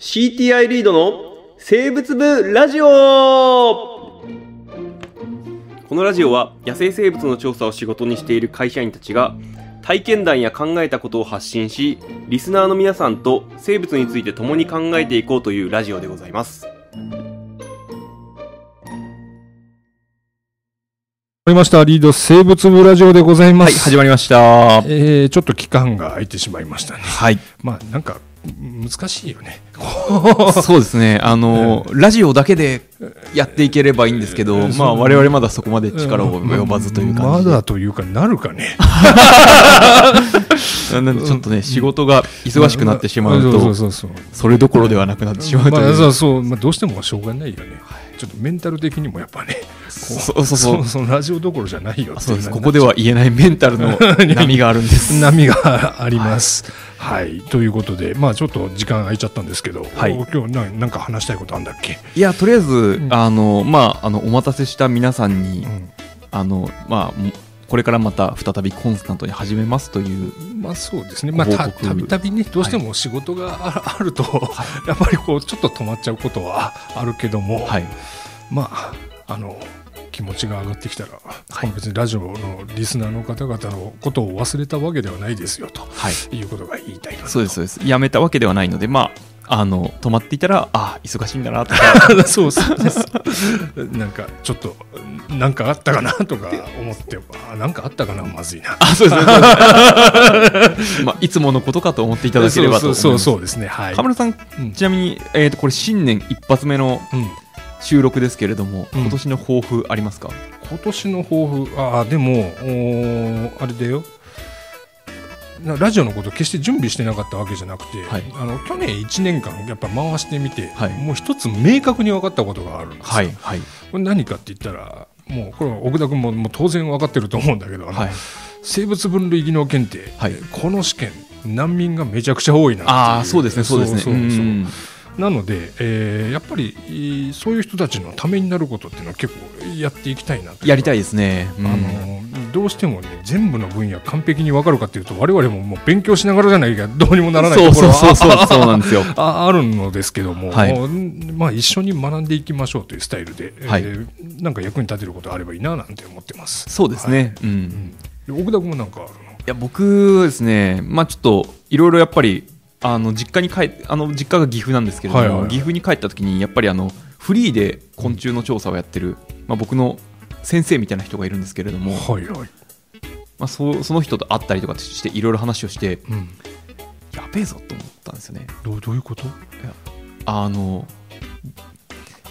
CTI リードの生物部ラジオこのラジオは野生生物の調査を仕事にしている会社員たちが体験談や考えたことを発信しリスナーの皆さんと生物について共に考えていこうというラジオでございます始まりましたリード生物部ラジオでございまはい、す。始まりました。えーちょっと期間が空いてしまいましたね。はい。まあなんか難しいよね。そうですね。あの、ラジオだけでやっていければいいんですけど、まあ、我々まだそこまで力を及ばずという感じで。まだというかなるかね。ちょっとね、仕事が忙しくなってしまうと、それどころではなくなってしまうとまあ、いう。そうそう、まあ、どうしてもしょうがないよね。ちょっとメンタル的にもやっぱね、そうそうそう。そのラジオどころじゃないよそうです。なここでは言えないメンタルの 波があるんです。波があります。はい、ということで、まあちょっと時間空いちゃったんですけど、はい今日ななんか話したいことあんだっけ？いや、とりあえず、んあの、まあ、あの、お待たせした皆さんにう、んあの、まあ、これからまた再びコンスタントに始めますというまあそうですね、まあ、たたびたびね、どうしても仕事がああると、やっぱりこうちょっと止まっちゃうことはあるけども、はい。まあ、あの気持ちが上がってきたら、まあ別にラジオのリスナーの方々のことを忘れたわけではないですよとはい。いうことが言いたいそうです、そうです。やめたわけではないので、まあ、あの、止まっていたら、ああ、忙しいんだなとか、そうそうです。なんかちょっと、なんかあったかなとか思って、あなんかあったかな、まずいな。あ、そうですね。まあ、いつものことかと思っていただければと思います。そうそうですね、はい。河村さん、うんちなみに、えーと、これ新年一発目のうん収録ですけれども、うん今年の抱負ありますか？今年の抱負ああでもおーあれだよなラジオのこと決して準備してなかったわけじゃなくて、はい。あの去年1年間やっぱ回してみて、はい。もう一つ明確に分かったことがあるんですよ、はい、はい、これ何かって言ったらもうこれは奥田君ももう当然分かってると思うんだけど、はい。生物分類技能検定、はい。この試験難民がめちゃくちゃ多いなっていう。ああ、そうですね、そうですね。そうそうそなので、えーやっぱりそういう人たちのためになることっていうのは結構やっていきたいなとやりたいですね。うん。あのどうしてもね全部の分野完璧に分かるかというと我々ももう勉強しながらじゃないかどうにもならないそうところそうそうそう、は そうなんですよ。ああるのですけども、はいまあ、一緒に学んでいきましょうというスタイルで、はいえーなんか役に立てることあればいいななんて思ってます。そうですね。うん。うんで奥田君もなんかいや僕ですね、まあ、ちょっといろいろやっぱりあの実家に帰っあの実家が岐阜なんですけれども、はいはいはい岐阜に帰った時にやっぱりあのフリーで昆虫の調査をやってる、まあ、僕の先生みたいな人がいるんですけれども、はい。はい、まあ、そその人と会ったりとかしていろいろ話をしてうん、やべえぞと思ったんですよね。どうどういうこと？あの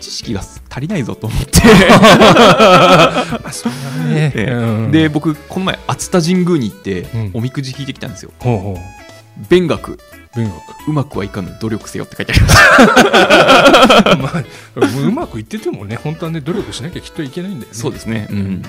知識が足りないぞと思って。ね、で うん。で僕この前熱田神宮に行って、うん。おみくじ引いてきたんですよ。ほうほう勉学。勉学。うまくはいかぬ努力せよって書いてありました まあ、うまくいっててもね、本当はね、努力しなきゃきっといけないんだよね。そうですね。うん。ね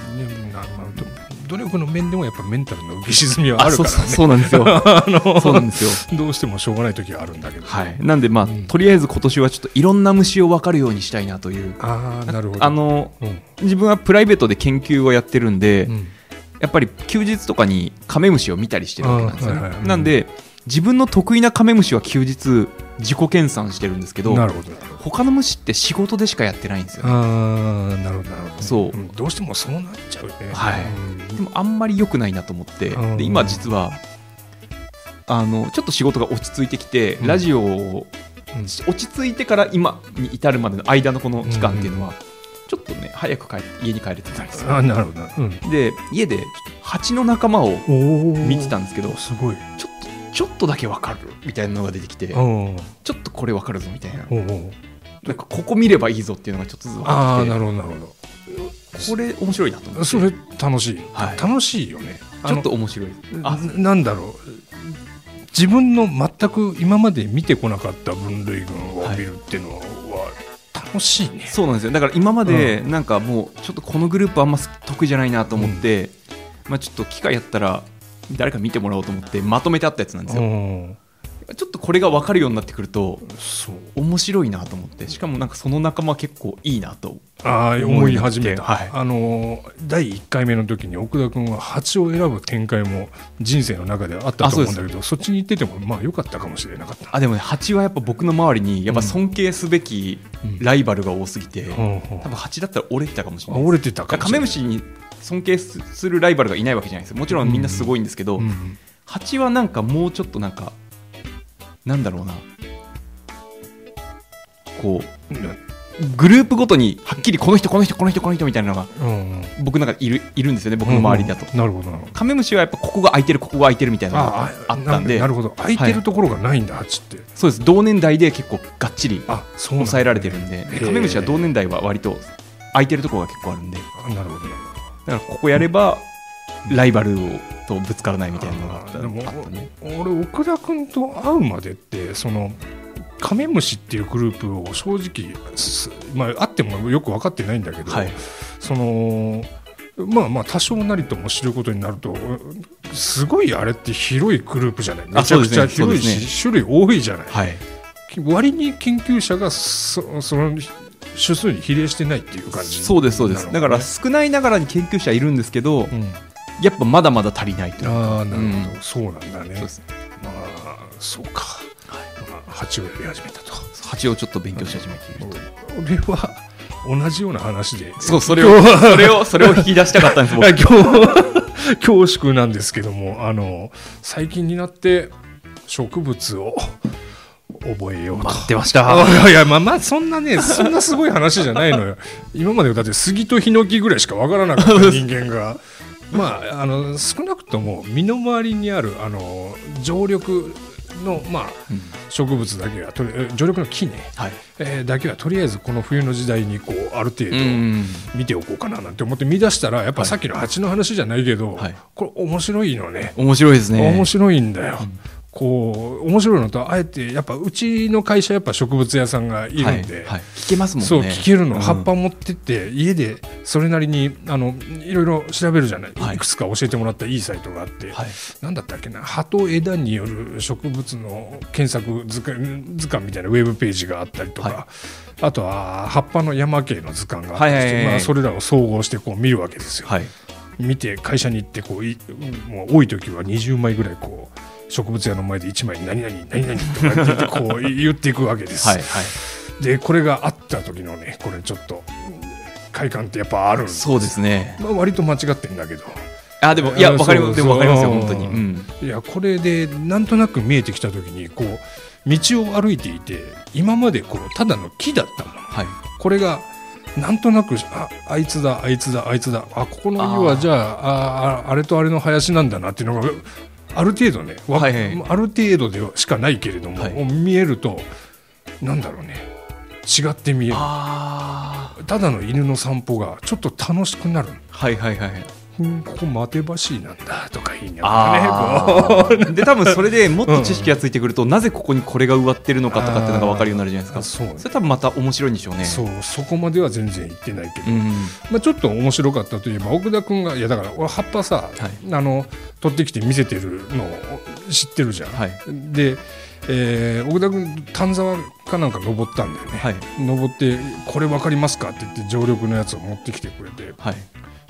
まあまあど努力の面でもやっぱメンタルの浮き沈みはあるからね。そうなんですよ。あのそうなんですよ。どうしてもしょうがない時はあるんだけど。はい、なんでまあ、うん。とりあえず今年はちょっといろんな虫を分かるようにしたいなという。ああ、なるほど。あのうん、自分はプライベートで研究をやってるんで、うん。やっぱり休日とかにカメムシを見たりしてるわけなんですよはいはい。うん。なんで自分の得意なカメムシは休日自己研鑽してるんですけどなるほど。他の虫って仕事でしかやってないんですよねああ、なるほど、なるほど。そうんどうしてもそうなっちゃうね。はいうんでもあんまり良くないなと思ってうんで今実はあのちょっと仕事が落ち着いてきて、うんラジオをうん落ち着いてから今に至るまでの間のこの期間っていうのは、ちょっとね早く帰家に帰れてたんですよあーなるほど。うんで家で蜂の仲間を。見てたんですけどすごい。ちょっとちょっとだけわかるみたいなのが出てきてちょっとこれわかるぞみたいな。なんかここ見ればいいぞっていうのがちょっとずつ分ああ、かってきて。なるほど、なるほこれ面白いなと思っど。て。それ楽しい。はい。楽しいよね。ちょっと面白い。あ。ななんだろう。自分の全く今まで見てこなかった分類群を見るっていうのは楽しいね、そうなんですよ。だから今までなんかもうちょっとこのグループあんま得意じゃないなと思って、まあちょっと機会やったら誰か見てもらおうと思ってまとめてあったやつなんですよ、うん。ちょっとこれが分かるようになってくると面白いなと思ってしかもなんかその仲間結構いいなと。ああ思い始めた、はい。あの第1回目の時に奥田君は蜂を選ぶ展開も人生の中であったと思うんだけどそっちに行っててもまあ良かったかもしれなかった。あでもね蜂はやっぱ僕の周りにやっぱ尊敬すべきライバルが多すぎて、うん。うん。多分蜂だったら折れてたかもしれない折れてたかもしカれない。メムシに尊敬するライバルがいないわけじゃないです。もちろんみんなすごいんですけど、うん蜂はなんかもうちょっとなんかなんだろうな。こうグループごとにはっきりこの人この人この人この人みたいなのがうんうん。僕なんかいるいるんですよね僕の周りだと、うんなるほどなるほど。カメムシはやっぱここが空いてるここが空いてるみたいなのがああったんで。なるほど。空いてるところがないんだ、蜂って。そうです。同年代で結構がっちり抑えられてるんで。でカメムシは同年代は割と空いてるところが結構あるんで。あなるほどだからここやればライバルとぶつからないみたいなのがあった。ね俺奥田君と会うまでってそのカメムシっていうグループを正直すまあ会ってもよく分かってないんだけど、はい。そのまあまあ多少なりとも知ることになるとすごいあれって広いグループじゃない？めちゃくちゃ広いし、そうです種類多いじゃない、はい。割に研究者がそその種数に比例してないっていう感じそうですそうです。だから少ないながらに研究者いるんですけどうん。やっぱまだまだ足りないというああなるほど、うん。そうなんだね。まあそうか、まあ、蜂をやり始めたと。蜂をちょっ縮勉強し始めていると。俺は同じような話で。そうそれをそれをそれを引き出したかったんです僕 あ今日恐縮なんですけどもあの最近になって植物を覚えようと。待ってました。あ いやいやまあまあそんなねそんなすごい話じゃないのよ。今までだって杉とヒノキぐらいしかわからなかった人間が。まああの少なくとも身の回りにあるあの常緑のまあうん。植物だけはと常緑の木ね、はい。えーだけはとりあえずこの冬の時代にこうある程度うん見ておこうかななんて思って見出したらやっぱさっきの蜂の話じゃないけど、はい。これ面白いのね。面白いですね。面白いんだよ、こう面白いのとあえてやっぱうちの会社やっぱ植物屋さんがいるんで、はいはい、聞けますもんね。そう聞けるの、うん。葉っぱ持ってって家でそれなりにあのいろいろ調べるじゃない、はい。い、くつか教えてもらったいいサイトがあって、はい。なんだったっけな葉と枝による植物の検索図鑑図鑑みたいなウェブページがあったりとか、はあとは葉っぱの山系の図鑑があったりして、はいはいはいはい。まあ、それらを総合してこう見るわけですよ。はい。見て会社に行ってこういもう多い時は20枚ぐらいこう植物屋の前で1枚何々何々とかってってこう言っていくわけです。はいはいでこれがあった時のねこれちょっと快感ってやっぱあるんでそうですねまあ、割と間違ってんだけどあでもいやうんわかりますでもわかりますよ本当にうんいやこれでなんとなく見えてきた時にこう道を歩いていて今までこうただの木だったものはいこれがなんとなくああいつだあいつだあいつだあここの家はじゃああああれとあれの林なんだなっていうのがある程度ね、わはいはい。ある程度でしかないけれども、はい。見えるとなんだろうね違って見える。あただの犬の散歩がちょっと楽しくなる。あはいはいはい。うんここ待てばしいなんだとか言いながらねで多分それでもっと知識がついてくると、なぜここにこれが植わってるのかとかっていうのが分かるようになるじゃないですか。あそう。それ多分また面白いんでしょうね。うそうそこまでは全然言ってないけど、うん。まあ、ちょっと面白かったといえば奥田君がいやだから俺葉っぱさ、はい。あの取ってきて見せてるのを知ってるじゃん。はい。で、えー奥田君丹沢かなんか登ったんだよね。はい。登って「これ分かりますか?」って言って常緑のやつを持ってきてくれて。はい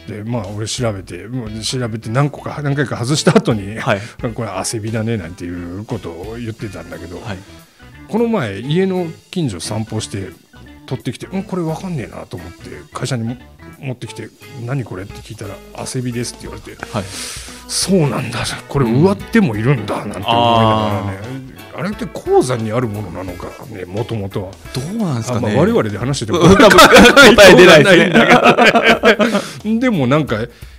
でまあ俺調べてもう調べて何個か何回か外した後に、はい。これ汗びだねなんていうことを言ってたんだけど、はい。この前家の近所散歩して取ってきて「うんこれ分かんねえな」と思って会社にも持ってきて「何これ?」って聞いたら「汗びです」って言われてはい「そうなんだこれ植わってもいるんだ」なんて思いながらね、あれって鉱山にあるものなのか？ねもともとは。どうなんですかね。あまあ、我々で話してても。答え出ないですね。ね。でもなんか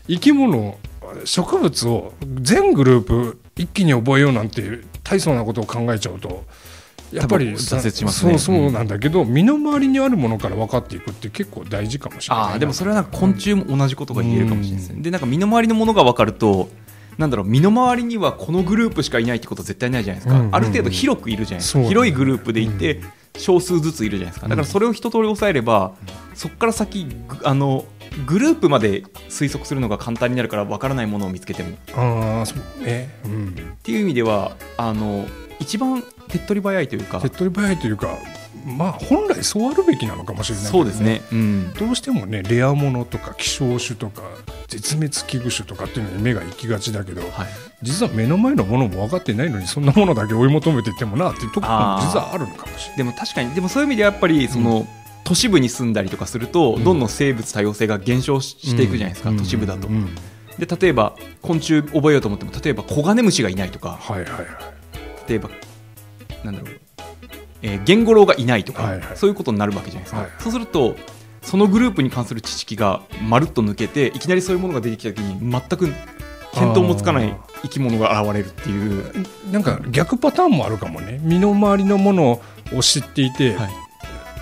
生き物植物を全グループ一気に覚えようなんて大層なことを考えちゃうとやっぱり挫折しますね。そうそうなんだけど、身の回りにあるものから分かっていくって結構大事かもしれないな。ああでもそれはなんか昆虫も同じことが言えるかもしれないですね。でなんか身の回りのものが分かるとなんだろう身の回りにはこのグループしかいないってこと絶対ないじゃないですか、うんうんうん。ある程度広くいるじゃないですか、ね。広いグループでいて少数ずついるじゃないですか。だからそれを一通り抑えればそこから先ぐあのグループまで推測するのが簡単になるからわからないものを見つけても。っああそうね。うん。ていう意味ではあの一番手っ取り早いというか。手っ取り早いというかまあ本来そうあるべきなのかもしれないけどそうですね、うん、どうしてもねレアものとか希少種とか絶滅危惧種とかっていうのに目が行きがちだけどはい、実は目の前のものも分かってないのにそんなものだけ追い求めていってもなっていうところも実はあるのかもしれない。でも確かにでもそういう意味ではやっぱりその、都市部に住んだりとかすると、うん。どんどん生物多様性が減少ししていくじゃないですか、うん。都市部だと、うん。で例えば昆虫覚えようと思っても例えばコガネムシがいないとか。はいはいはい。例えばなんだろう、えーゲンゴロウがいないとか、はいはい。そういうことになるわけじゃないですか、はいそうするとそのグループに関する知識がまるっと抜けていきなりそういうものが出てきた時に全く見当もつかない生き物が現れるっていう、なんか逆パターンもあるかもね。身の回りのものを知っていて、はい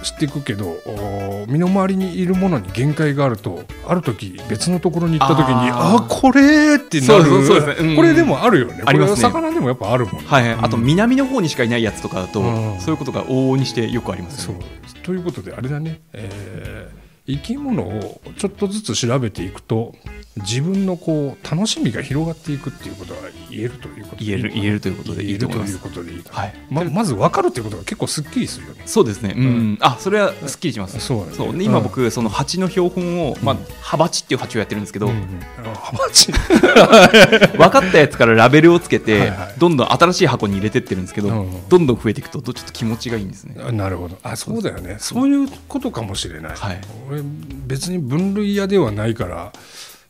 知っていくけどお身の回りにいるものに限界があるとある時別のところに行った時にああーこれってなる。そうですね。うん。これでもあるよね。ありますね。魚でもやっぱあるもんね、はいはい、あとうん南の方にしかいないやつとかだと、うん。そういうことが往々にしてよくありますそう。よね。ということであれだね、えー生き物をちょっとずつ調べていくと自分のこう楽しみが広がっていくっていうことが言えるということで言える言えるということでい言えいと思いまするということでいいとはい、ままず分かるっていうことが結構すっきりするよね。そうですね、うん。うん。あそれはすっきりします。そうだねそう。で今うん。僕、その蜂の標本を、まあ、ハバチっていう蜂をやってるんですけど、うんうん。あハマチ。分かったやつからラベルをつけてはいはい。どんどん新しい箱に入れてってるんですけど、うんうん。どんどん増えていくとどちょっと気持ちがいいんですね。あなるほど。あそうだよね。そういうことかもしれない、はい俺別に分類屋ではないから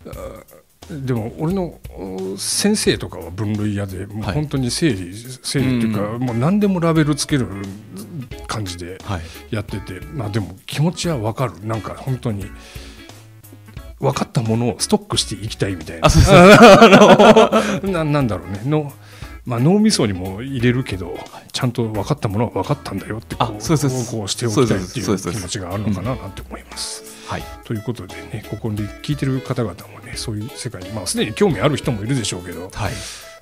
あでも俺のお先生とかは分類屋でもうはい。本当に整理、整理っていうか、うもう何でもラベルつける感じではい、やってて、まあでも気持ちは分かる。なんか本当に分かったものをストックしていきたいみたいな。あそうそう ななんだろうね。の、まあ、脳みそにも入れるけど、ちゃんと分かったものは分かったんだよってこうそうこうしておきたいっていう気持ちがあるのかななんて思います。はい。ということでねここで聞いてる方々もねそういう世界に、まあ、すでに興味ある人もいるでしょうけどはい。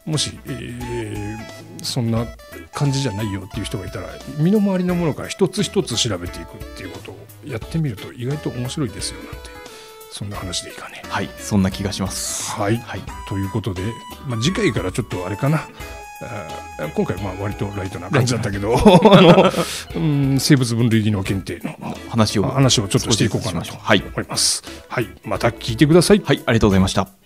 もし、えーそんな感じじゃないよっていう人がいたら身の回りのものから一つ一つ調べていくっていうことをやってみると意外と面白いですよなんてそんな話でいいかね。はい、そんな気がします。はい、はい、ということで、まあ、次回からちょっとあれかな。今回まあ割とライトな感じだったけど あの、うん、生物分類技能検定の話を話をちょっとしていこうかなと少しずつしましょうはい思います。はい、また聞いてください。はい、ありがとうございました。